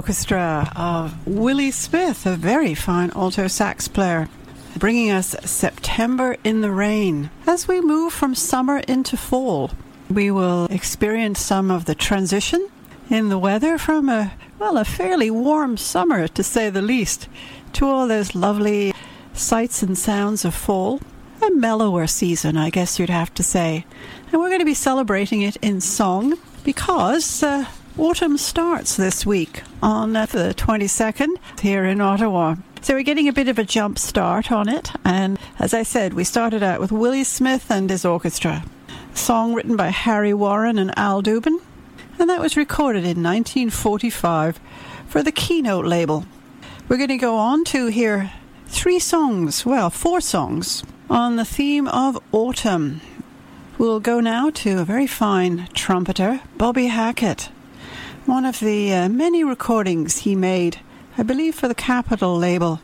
Orchestra of Willie Smith, a very fine alto sax player, bringing us September in the Rain. As we move from summer into fall, we will experience some of the transition in the weather from a, well, a fairly warm summer, to say the least, to all those lovely sights and sounds of fall. A mellower season, I guess you'd have to say. And we're going to be celebrating it in song because uh, Autumn starts this week on uh, the 22nd here in Ottawa. So we're getting a bit of a jump start on it. And as I said, we started out with Willie Smith and his orchestra. A song written by Harry Warren and Al Dubin. And that was recorded in 1945 for the Keynote label. We're going to go on to hear three songs, well, four songs, on the theme of autumn. We'll go now to a very fine trumpeter, Bobby Hackett one of the uh, many recordings he made, I believe, for the Capitol label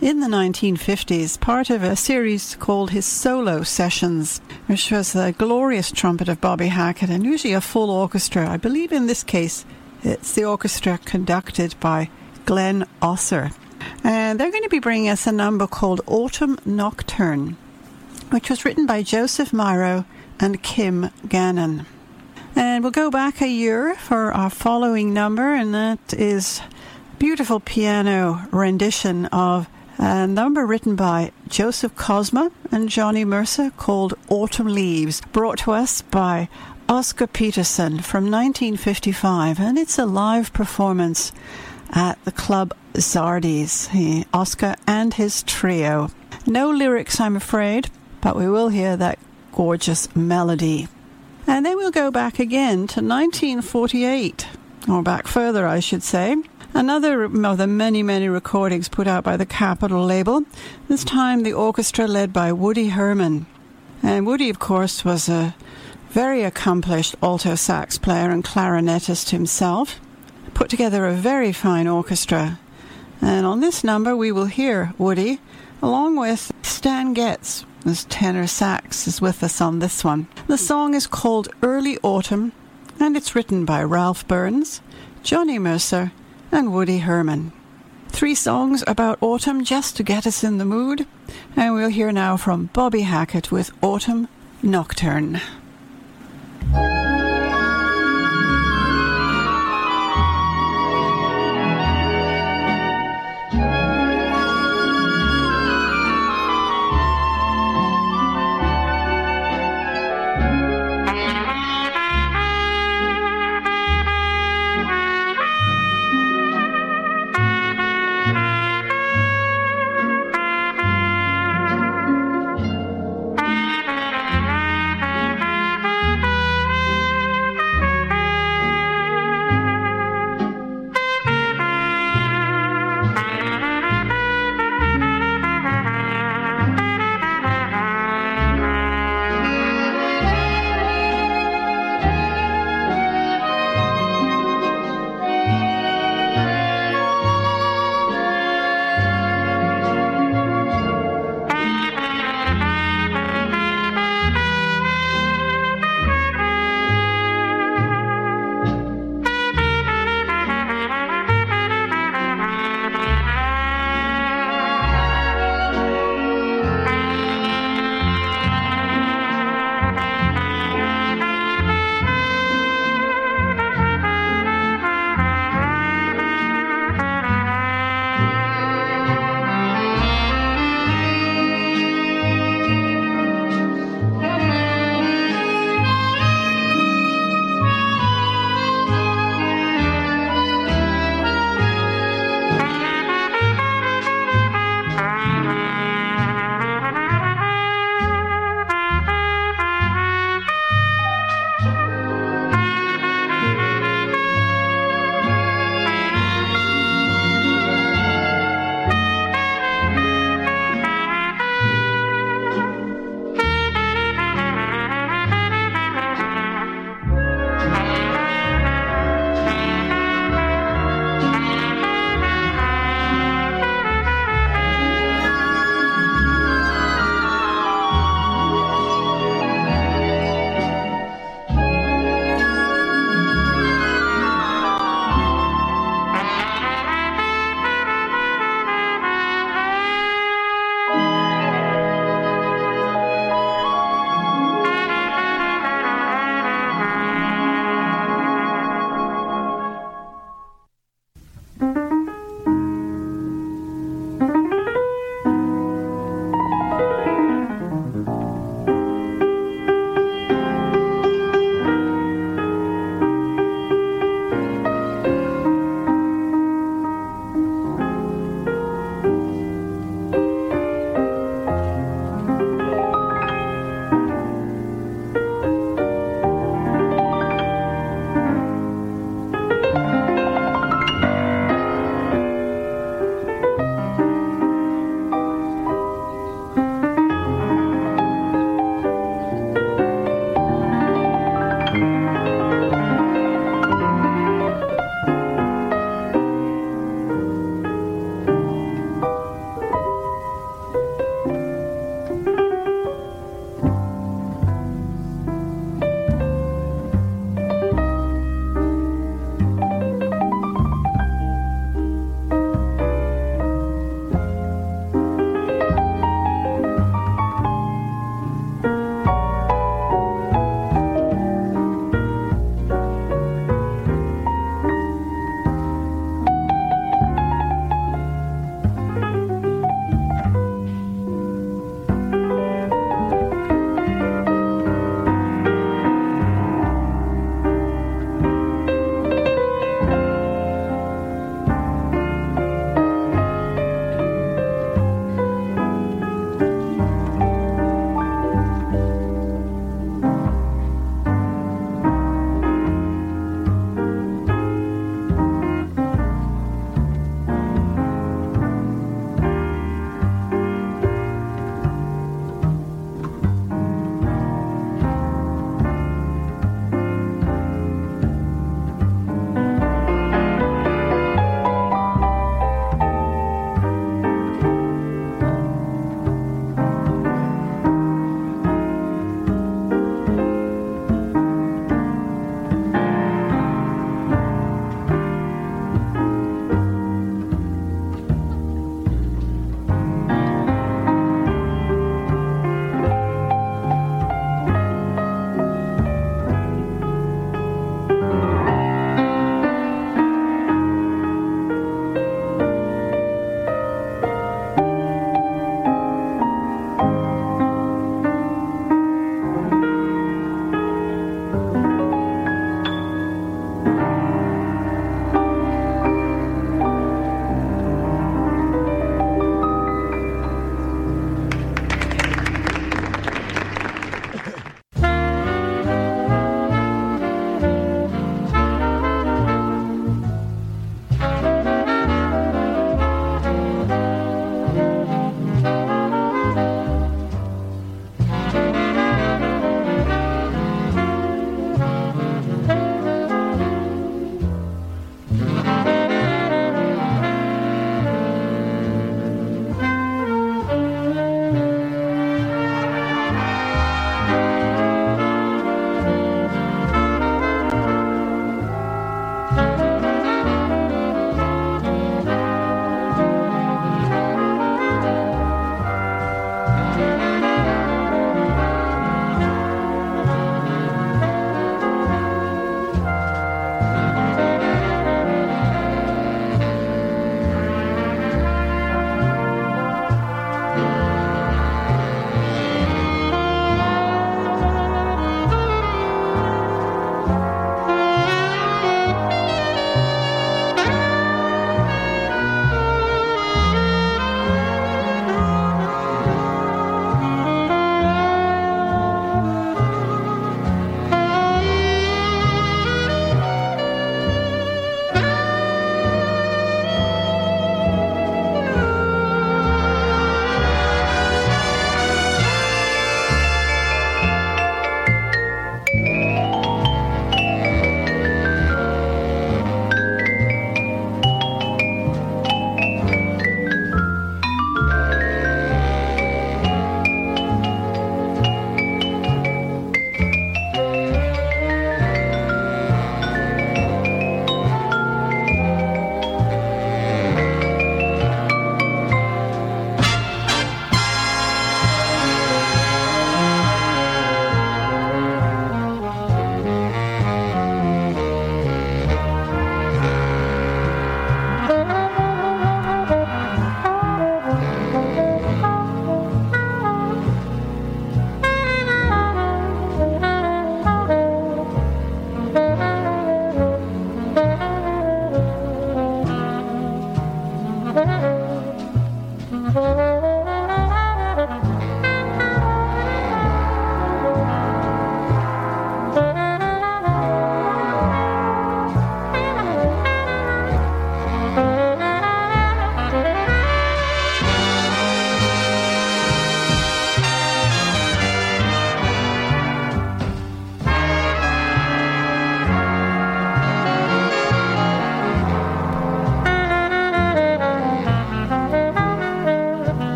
in the 1950s, part of a series called his Solo Sessions, which was the glorious trumpet of Bobby Hackett and usually a full orchestra. I believe in this case it's the orchestra conducted by Glenn Osser. And they're going to be bringing us a number called Autumn Nocturne, which was written by Joseph Myrow and Kim Gannon. And we'll go back a year for our following number, and that is beautiful piano rendition of a number written by Joseph Kosma and Johnny Mercer called Autumn Leaves, brought to us by Oscar Peterson from 1955, and it's a live performance at the Club Zardi's, Oscar and his trio. No lyrics, I'm afraid, but we will hear that gorgeous melody. And then we'll go back again to 1948, or back further, I should say. Another of the many, many recordings put out by the Capitol label, this time the orchestra led by Woody Herman. And Woody, of course, was a very accomplished alto sax player and clarinetist himself. Put together a very fine orchestra. And on this number, we will hear Woody along with Stan Getz, this tenor sax is with us on this one. The song is called Early Autumn, and it's written by Ralph Burns, Johnny Mercer, and Woody Herman. Three songs about autumn just to get us in the mood, and we'll hear now from Bobby Hackett with Autumn Nocturne.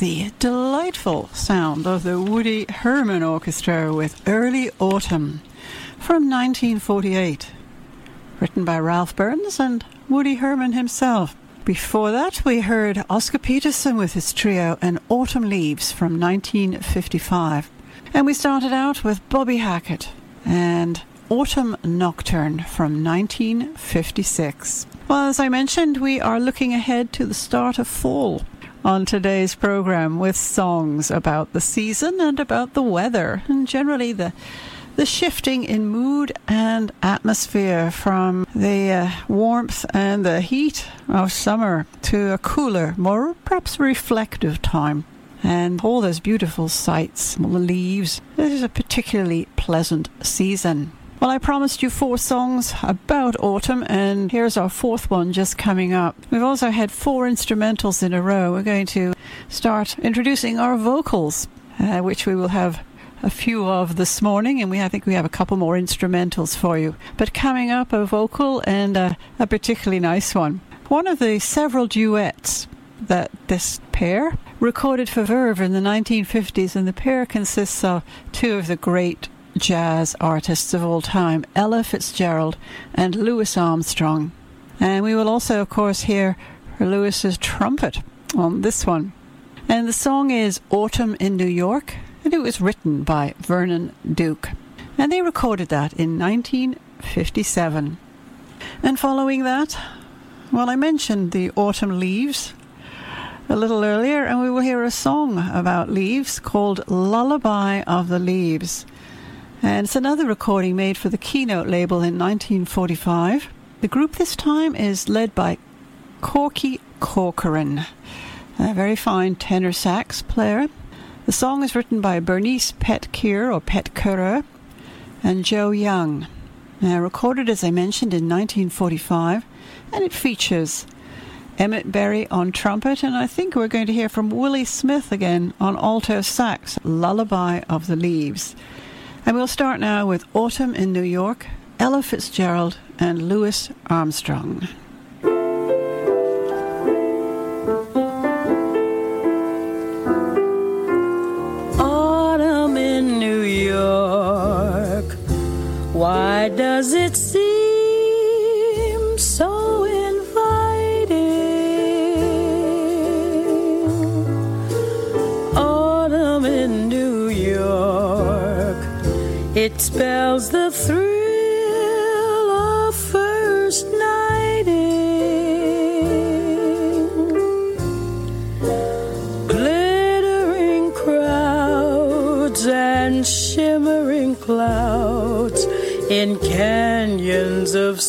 The delightful sound of the Woody Herman Orchestra with Early Autumn from 1948, written by Ralph Burns and Woody Herman himself. Before that, we heard Oscar Peterson with his trio and Autumn Leaves from 1955. And we started out with Bobby Hackett and Autumn Nocturne from 1956. Well, as I mentioned, we are looking ahead to the start of fall on today's program with songs about the season and about the weather and generally the the shifting in mood and atmosphere from the uh, warmth and the heat of summer to a cooler, more perhaps reflective time. And all those beautiful sights, the leaves. This is a particularly pleasant season. Well, I promised you four songs about autumn, and here's our fourth one just coming up. We've also had four instrumentals in a row. We're going to start introducing our vocals, uh, which we will have a few of this morning, and we I think we have a couple more instrumentals for you. But coming up, a vocal and a, a particularly nice one. One of the several duets that this pair recorded for Verve in the 1950s, and the pair consists of two of the great jazz artists of all time, Ella Fitzgerald and Louis Armstrong. And we will also, of course, hear Louis's trumpet on this one. And the song is Autumn in New York, and it was written by Vernon Duke. And they recorded that in 1957. And following that, well, I mentioned the autumn leaves a little earlier, and we will hear a song about leaves called Lullaby of the Leaves. And it's another recording made for the Keynote label in 1945. The group this time is led by Corky Corcoran, a very fine tenor sax player. The song is written by Bernice Petkeer or Petkerer and Joe Young. Now, recorded as I mentioned in 1945, and it features Emmett Berry on trumpet, and I think we're going to hear from Willie Smith again on alto sax, Lullaby of the Leaves. And we'll start now with Autumn in New York, Ella Fitzgerald, and Louis Armstrong. Autumn in New York, why does it seem it spells the thrill of first nighting. Glittering crowds and shimmering clouds in canyons of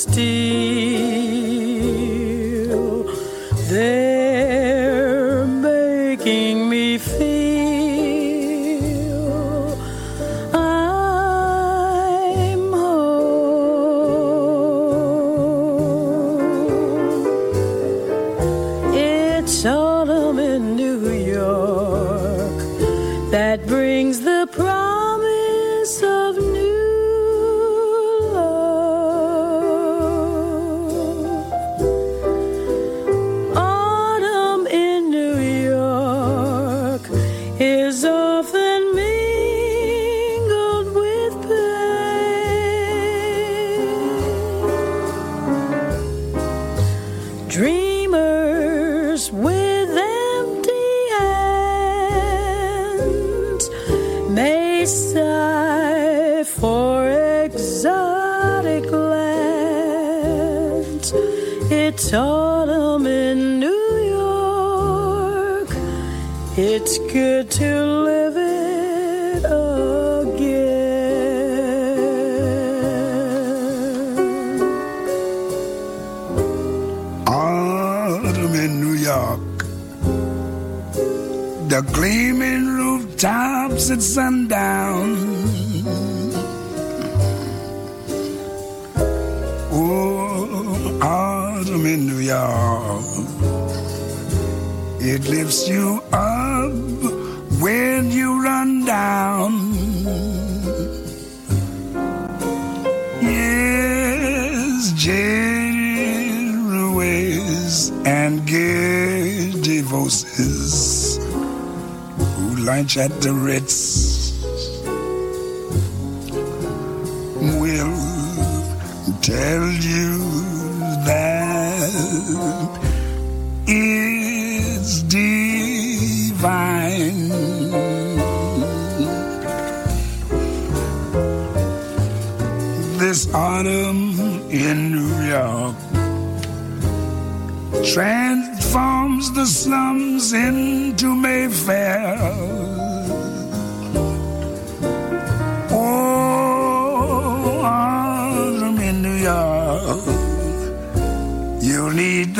at sundown. Oh, autumn in New York. It lifts you up lunch at the Ritz. We'll tell you that it's divine. This autumn in New York transforms the slums into Mayfair.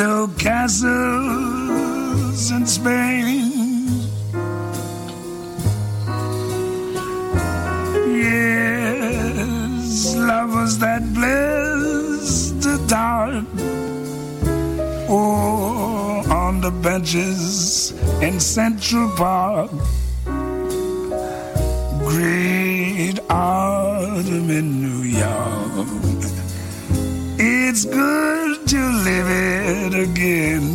The castles in Spain. Yes, lovers that bless the dark Oh, on the benches in Central Park. Great autumn in New York. Again.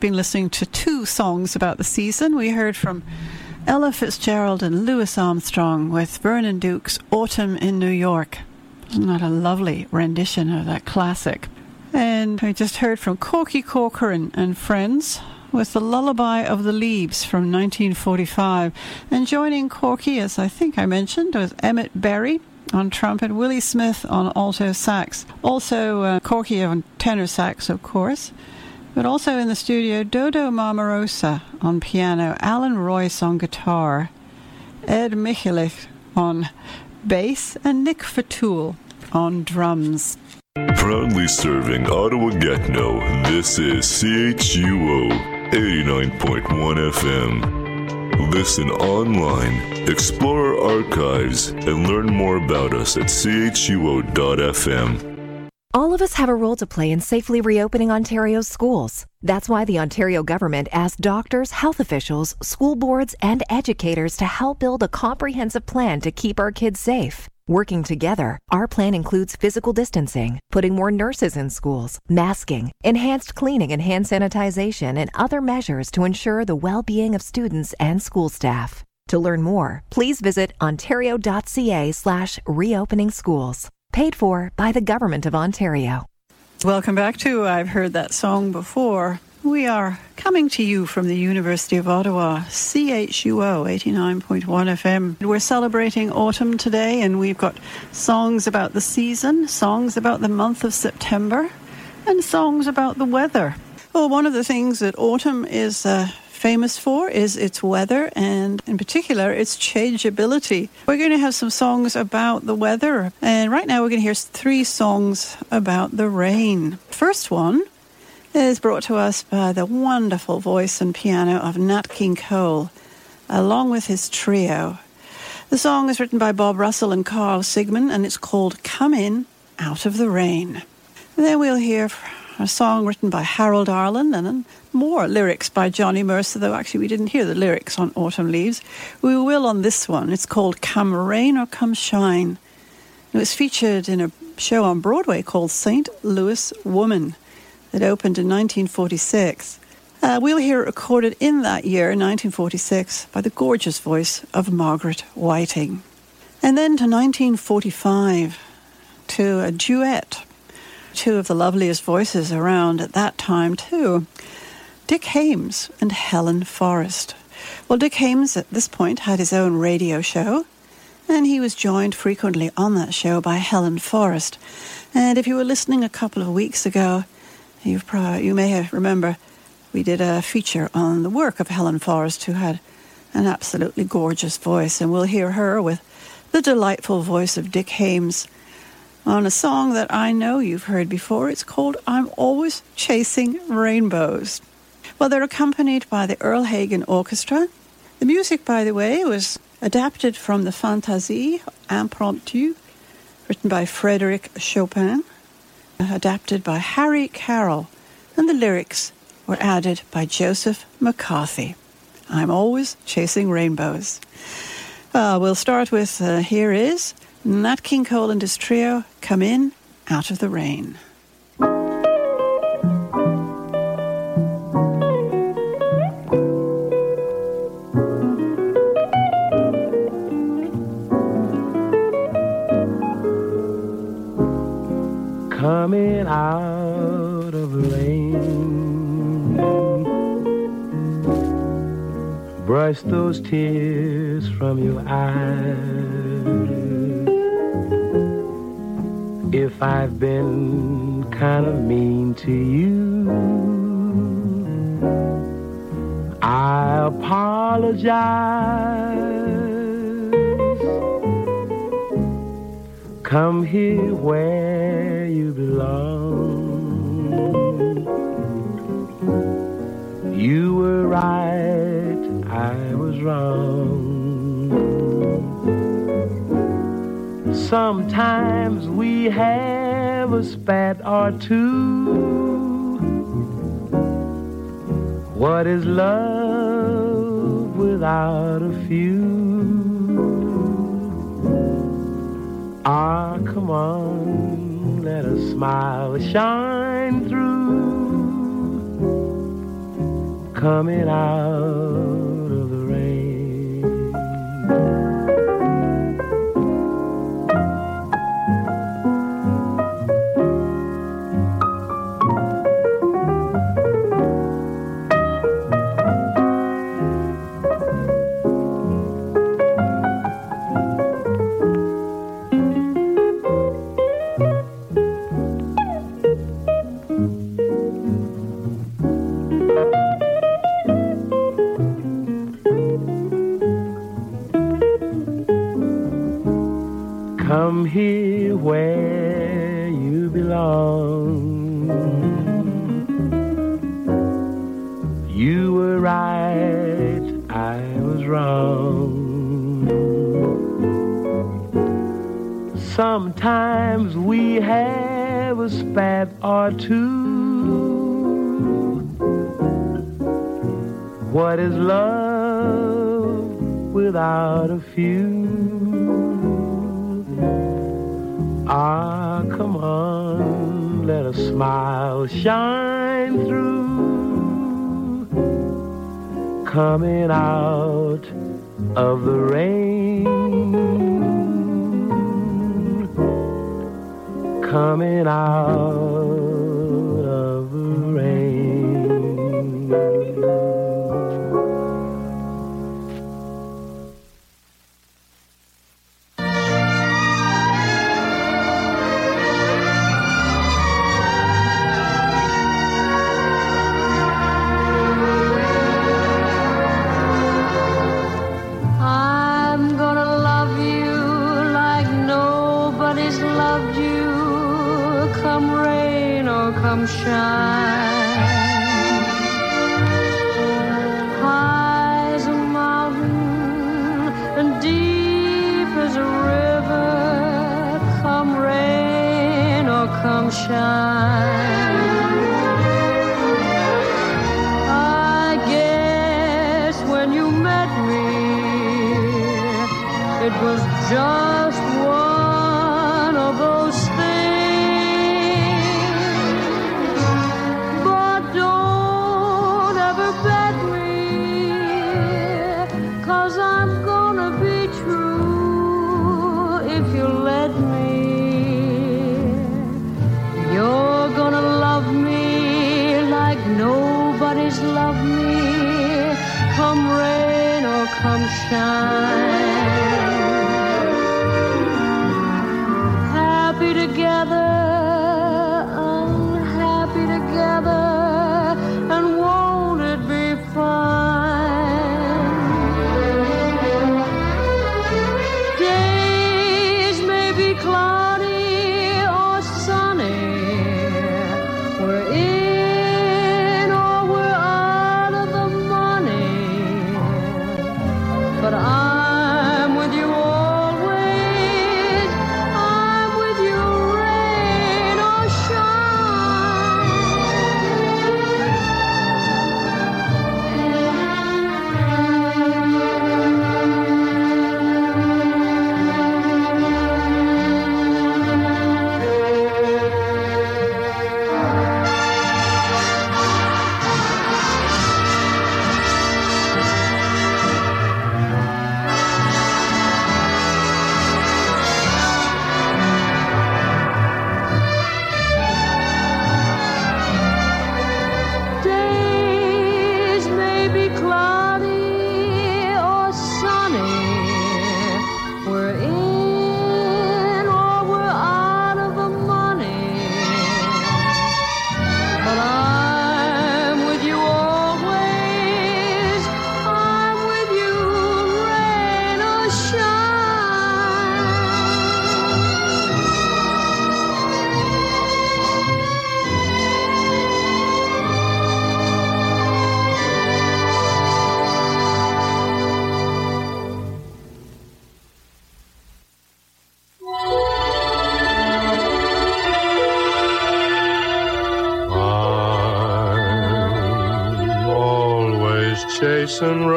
Been listening to two songs about the season. We heard from Ella Fitzgerald and Louis Armstrong with Vernon Duke's Autumn in New York. Isn't that a lovely rendition of that classic? And we just heard from Corky Corcoran and friends with the Lullaby of the Leaves from 1945. And joining Corky, as I think I mentioned, was Emmett Berry on trumpet, Willie Smith on alto sax, also uh, Corky on tenor sax, of course, but also in the studio, Dodo Marmarosa on piano, Allan Reuss on guitar, Ed Mihelich on bass, and Nick Fatool on drums. Proudly serving Ottawa Gatineau, this is CHUO 89.1 FM. Listen online, explore our archives, and learn more about us at chuo.fm. All of us have a role to play in safely reopening Ontario's schools. That's why the Ontario government asked doctors, health officials, school boards, and educators to help build a comprehensive plan to keep our kids safe. Working together, our plan includes physical distancing, putting more nurses in schools, masking, enhanced cleaning and hand sanitization, and other measures to ensure the well being of students and school staff. To learn more, please visit ontario.ca slash reopening schools. Paid for by the Government of Ontario. Welcome back to I've Heard That Song Before. We are coming to you from the University of Ottawa, CHUO 89.1 FM. We're celebrating autumn today, and we've got songs about the season, songs about the month of September, and songs about the weather. Well, one of the things that autumn is uh, famous for is its weather and, in particular, its changeability. We're going to have some songs about the weather, and right now we're going to hear three songs about the rain. First one is brought to us by the wonderful voice and piano of Nat King Cole, along with his trio. The song is written by Bob Russell and Carl Sigman, and it's called Come In Out of the Rain. Then we'll hear a song written by Harold Arlen and more lyrics by Johnny Mercer, though actually we didn't hear the lyrics on Autumn Leaves. We will on this one. It's called Come Rain or Come Shine. It was featured in a show on Broadway called St. Louis Woman that opened in 1946. Uh, we'll hear it recorded in that year, 1946, by the gorgeous voice of Margaret Whiting. And then to 1945, to a duet two of the loveliest voices around at that time, too Dick Haymes and Helen Forrest. Well, Dick Haymes at this point had his own radio show, and he was joined frequently on that show by Helen Forrest. And if you were listening a couple of weeks ago, you probably, you may remember we did a feature on the work of Helen Forrest, who had an absolutely gorgeous voice, and we'll hear her with the delightful voice of Dick Haymes on a song that I know you've heard before. It's called I'm Always Chasing Rainbows. Well, they're accompanied by the Earle Hagen Orchestra. The music, by the way, was adapted from the Fantasie Impromptu, written by Frederick Chopin, adapted by Harry Carroll, and the lyrics were added by Joseph McCarthy. I'm always chasing rainbows. Uh, we'll start with uh, Here Is Nat King Cole and his trio come in out of the rain. Coming out of the rain, brush those tears from your eyes if I've been kind of mean to you. I apologize. Come here where you belong. You were right, I was wrong. Sometimes we have a spat or two. What is love without a few? Ah, come on, let a smile shine through coming out of the rain. Sometimes we have a spat or two. What is love without a few? Ah, come on, let a smile shine through. Coming out of the rain. coming out. sunshine. I guess when you met me, it was just. kiss and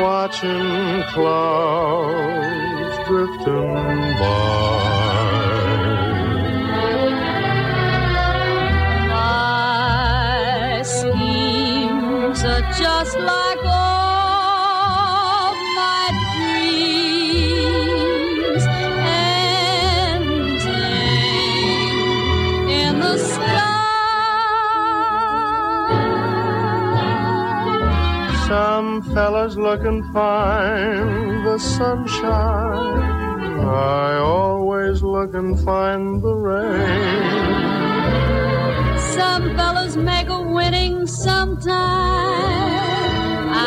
watching clouds drifting by. Fellas looking fine, the sunshine. I always look and find the rain. Some fellas make a winning sometime.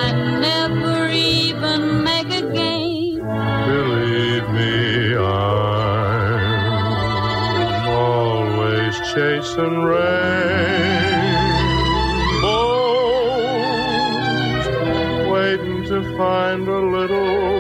I never even make a game. Believe me, I'm always chasing rainbows, find a little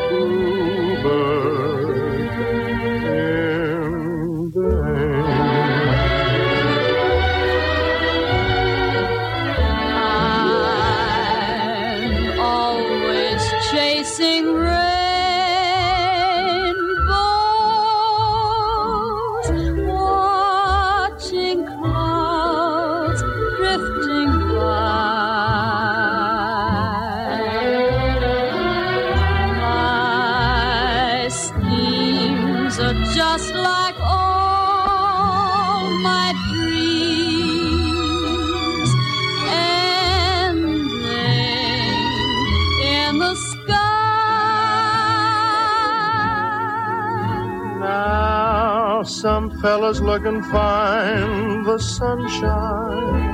fellas looking fine, the sunshine.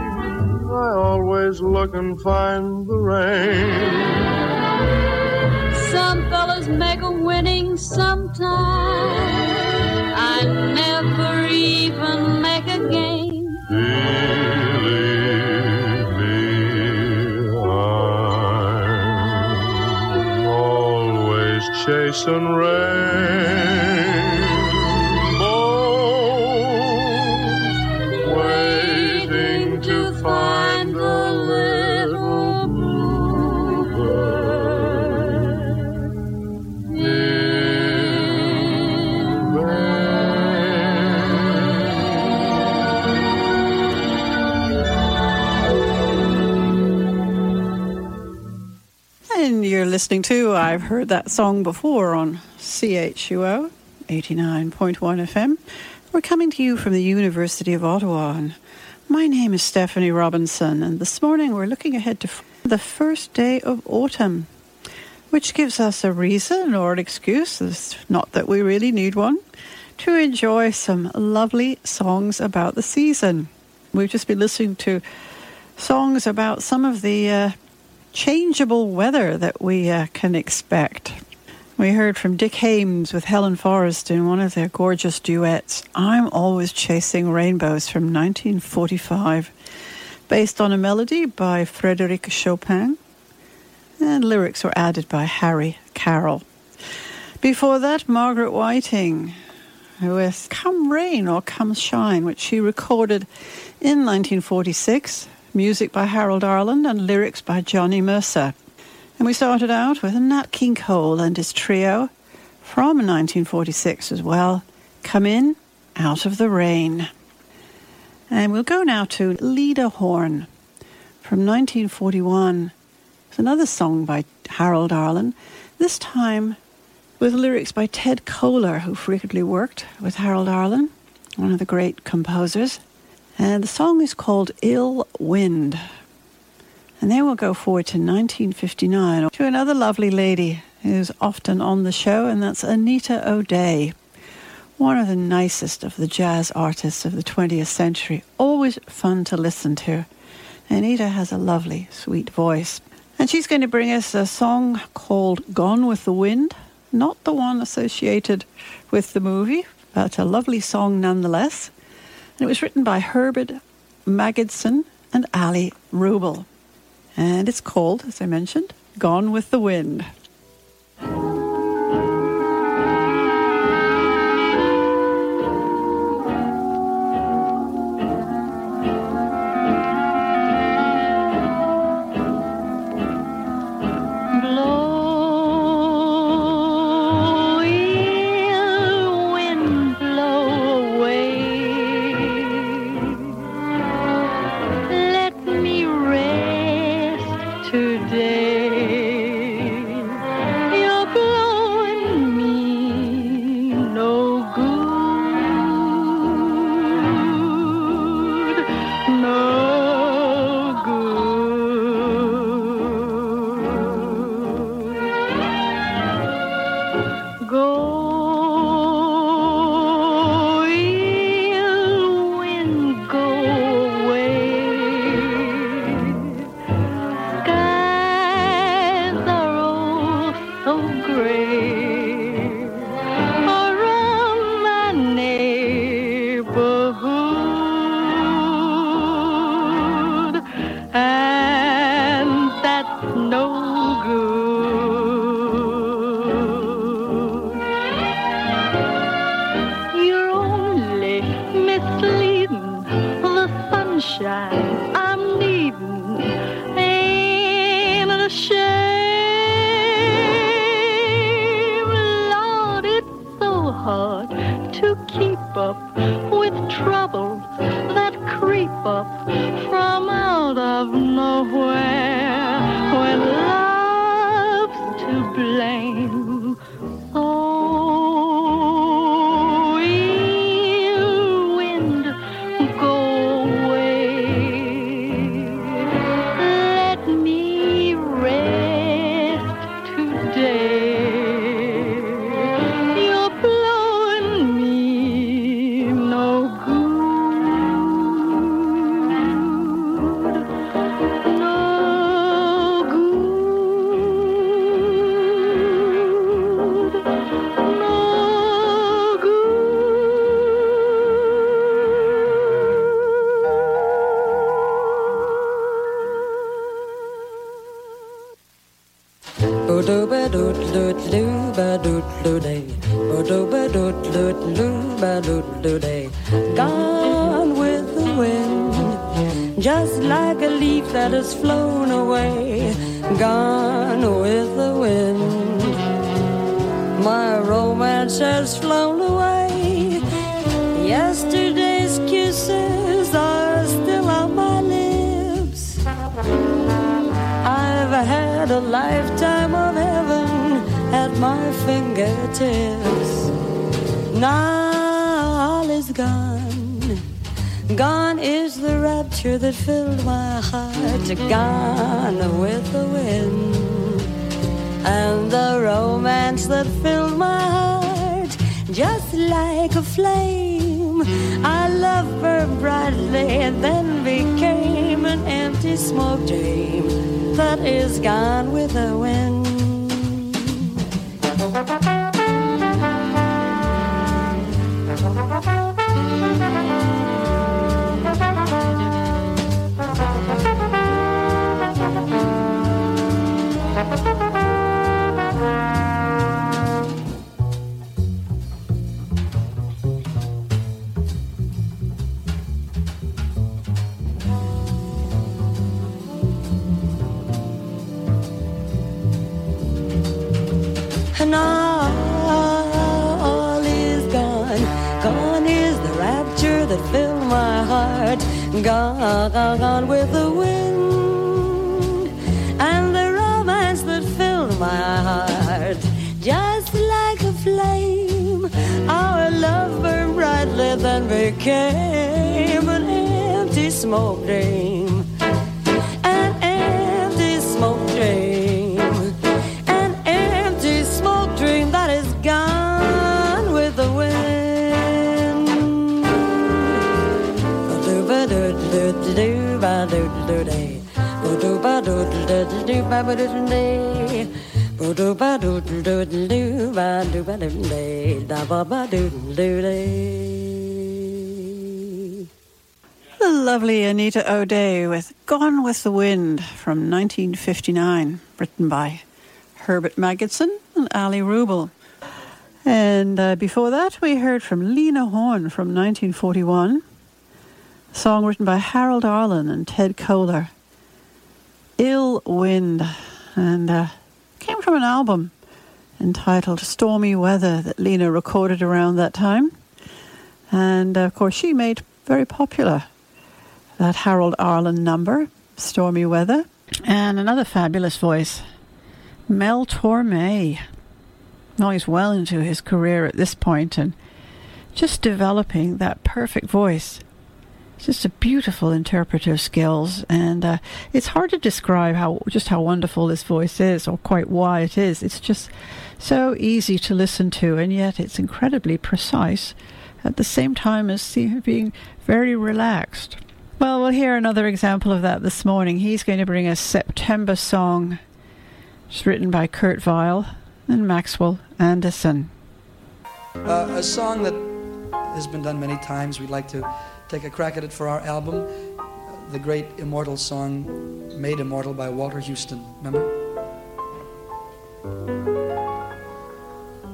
I always look and find the rain. Some fellas make a winning sometime. I never even make a game. Believe me, I'm always chasing rainbows, listening to I've Heard That Song Before on CHUO 89.1 FM. We're coming to you from the University of Ottawa. And my name is Stephanie Robinson, and this morning we're looking ahead to the first day of autumn, which gives us a reason or an excuse, it's not that we really need one, to enjoy some lovely songs about the season. We've just been listening to songs about some of the uh, changeable weather that we uh, can expect. We heard from Dick Haymes with Helen Forrest in one of their gorgeous duets, I'm Always Chasing Rainbows from 1945, based on a melody by Frédéric Chopin, and lyrics were added by Harry Carroll. Before that, Margaret Whiting with Come Rain or Come Shine, which she recorded in 1946 music by Harold Arlen and lyrics by Johnny Mercer. And we started out with Nat King Cole and his trio from 1946 as well, Come In, Out of the Rain. And we'll go now to Lena Horne from 1941. It's another song by Harold Arlen, this time with lyrics by Ted Koehler, who frequently worked with Harold Arlen, one of the great composers. And the song is called Ill Wind. And then we'll go forward to 1959 to another lovely lady who's often on the show, and that's Anita O'Day, one of the nicest of the jazz artists of the 20th century. Always fun to listen to. Anita has a lovely, sweet voice. And she's going to bring us a song called Gone with the Wind, not the one associated with the movie, but a lovely song nonetheless. And it was written by Herbert Magidson and Allie Wrubel. And it's called, as I mentioned, Gone with the Wind. Filled my heart. Gone, gone, gone with the wind. And the romance that filled my heart. Just like a flame, our love burned brightly, then became an empty smoke dream. The lovely Anita O'Day with Gone with the Wind from 1959, written by Herbert Magidson and Allie Wrubel. And uh, before that, we heard from Lena Horne from 1941, a song written by Harold Arlen and Ted Koehler, Ill Wind, and uh, came from an album entitled Stormy Weather that Lena recorded around that time. And uh, of course, she made very popular that Harold Arlen number, Stormy Weather. And another fabulous voice, Mel Torme. Well, he's well into his career at this point and just developing that perfect voice. Just a beautiful interpretive skills, and uh, it's hard to describe how just how wonderful this voice is, or quite why it is. It's just so easy to listen to, and yet it's incredibly precise at the same time as being very relaxed. Well, we'll hear another example of that this morning. He's going to bring us September Song, just written by Kurt Weill and Maxwell Anderson. Uh, a song that has been done many times. We'd like to take a crack at it for our album. The great immortal song, Made Immortal by Walter Huston. Remember?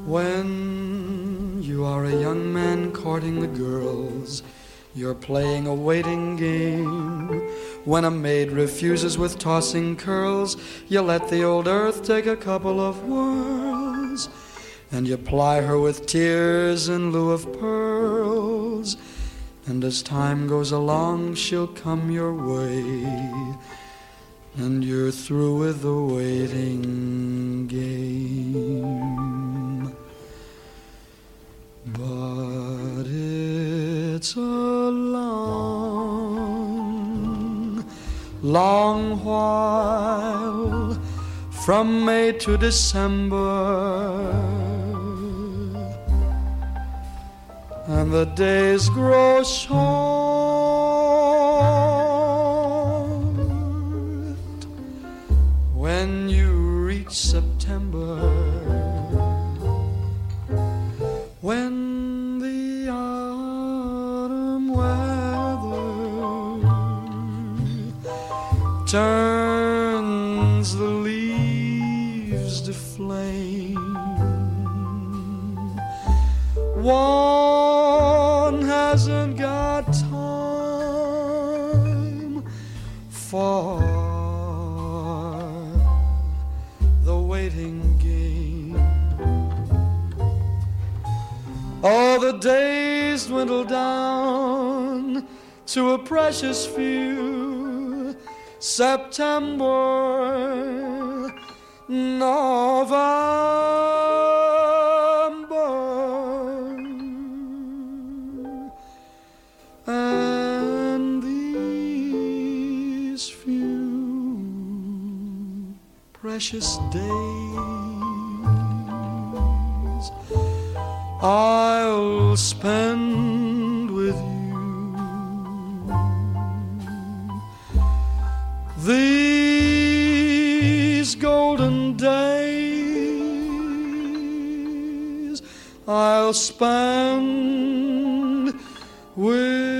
When you are a young man courting the girls, you're playing a waiting game. When a maid refuses with tossing curls, you let the old earth take a couple of whirls. and you ply her with tears in lieu of pearls. And as time goes along, she'll come your way, and you're through with the waiting game. But it's a long, long while from May to December and the days grow short. When you reach September when the autumn weather turns the leaves to flame one days dwindle down to a precious few. September, November, and these few precious days I'll spend with you. These golden days I'll spend with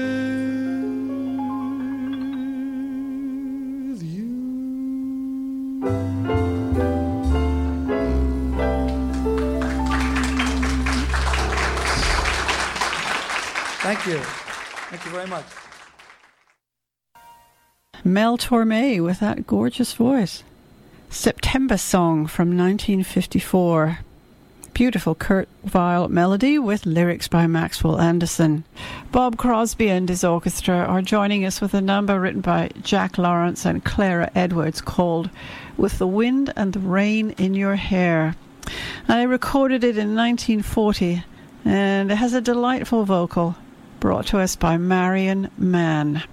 you very much. Mel Torme with that gorgeous voice. September Song from 1954. Beautiful Kurt Weill melody with lyrics by Maxwell Anderson. Bob Crosby and his orchestra are joining us with a number written by Jack Lawrence and Clara Edwards called With the Wind and the Rain in Your Hair. I recorded it in 1940 and it has a delightful vocal brought to us by Marion Mann.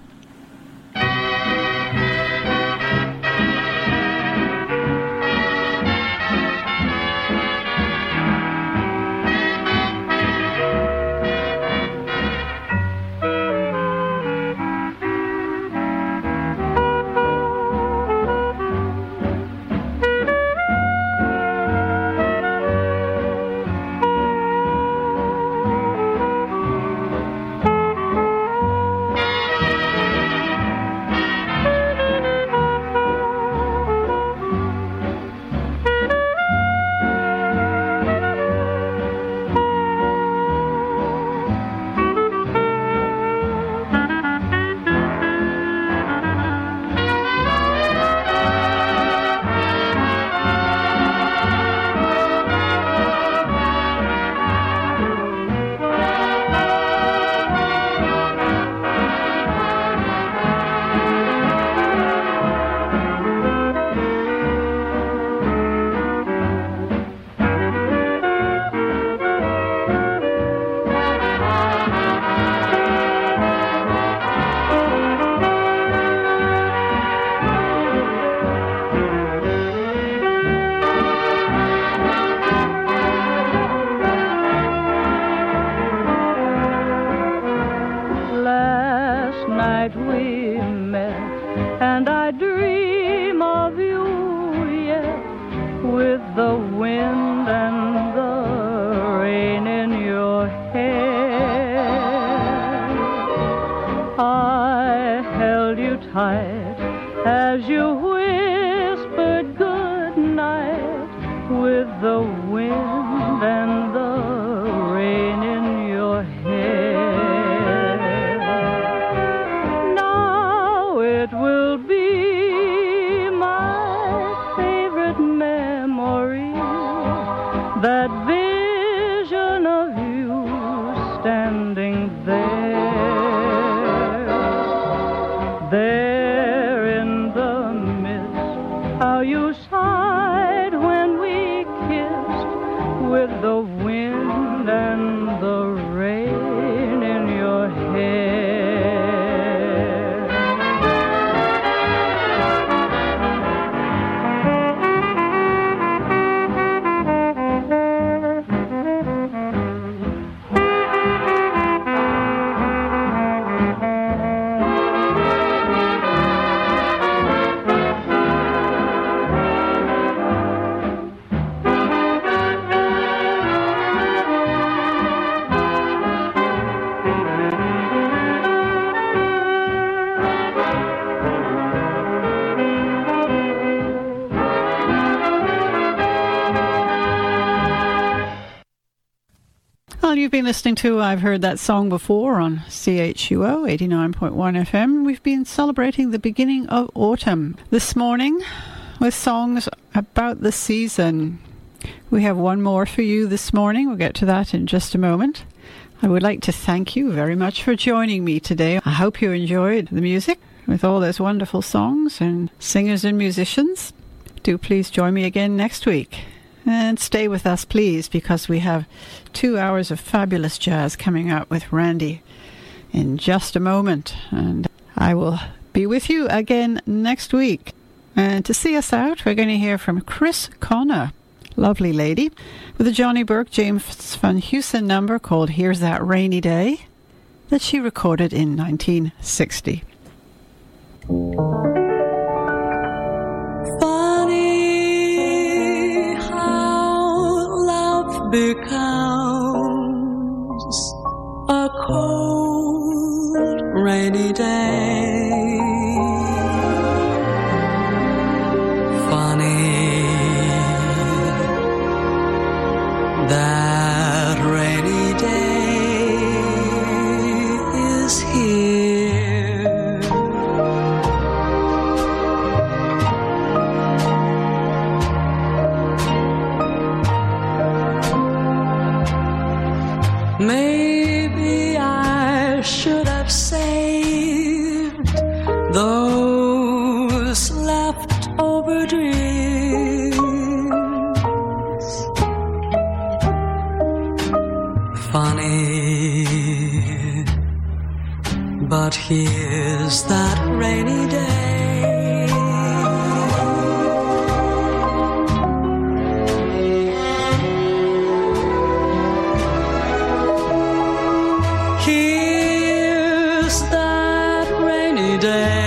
As you been listening to I've Heard That Song Before on CHUO 89.1 FM. We've been celebrating the beginning of autumn this morning with songs about the season. We have one more for you this morning. We'll get to that in just a moment. I would like to thank you very much for joining me today. I hope you enjoyed the music with all those wonderful songs and singers and musicians. Do please join me again next week. And stay with us, please, because we have two hours of fabulous jazz coming up with Randy in just a moment. And I will be with you again next week. And to see us out, we're going to hear from Chris Connor, lovely lady, with a Johnny Burke James Van Heusen number called Here's That Rainy Day that she recorded in 1960. Becomes a cold, rainy day. Here's that rainy day. Here's that rainy day.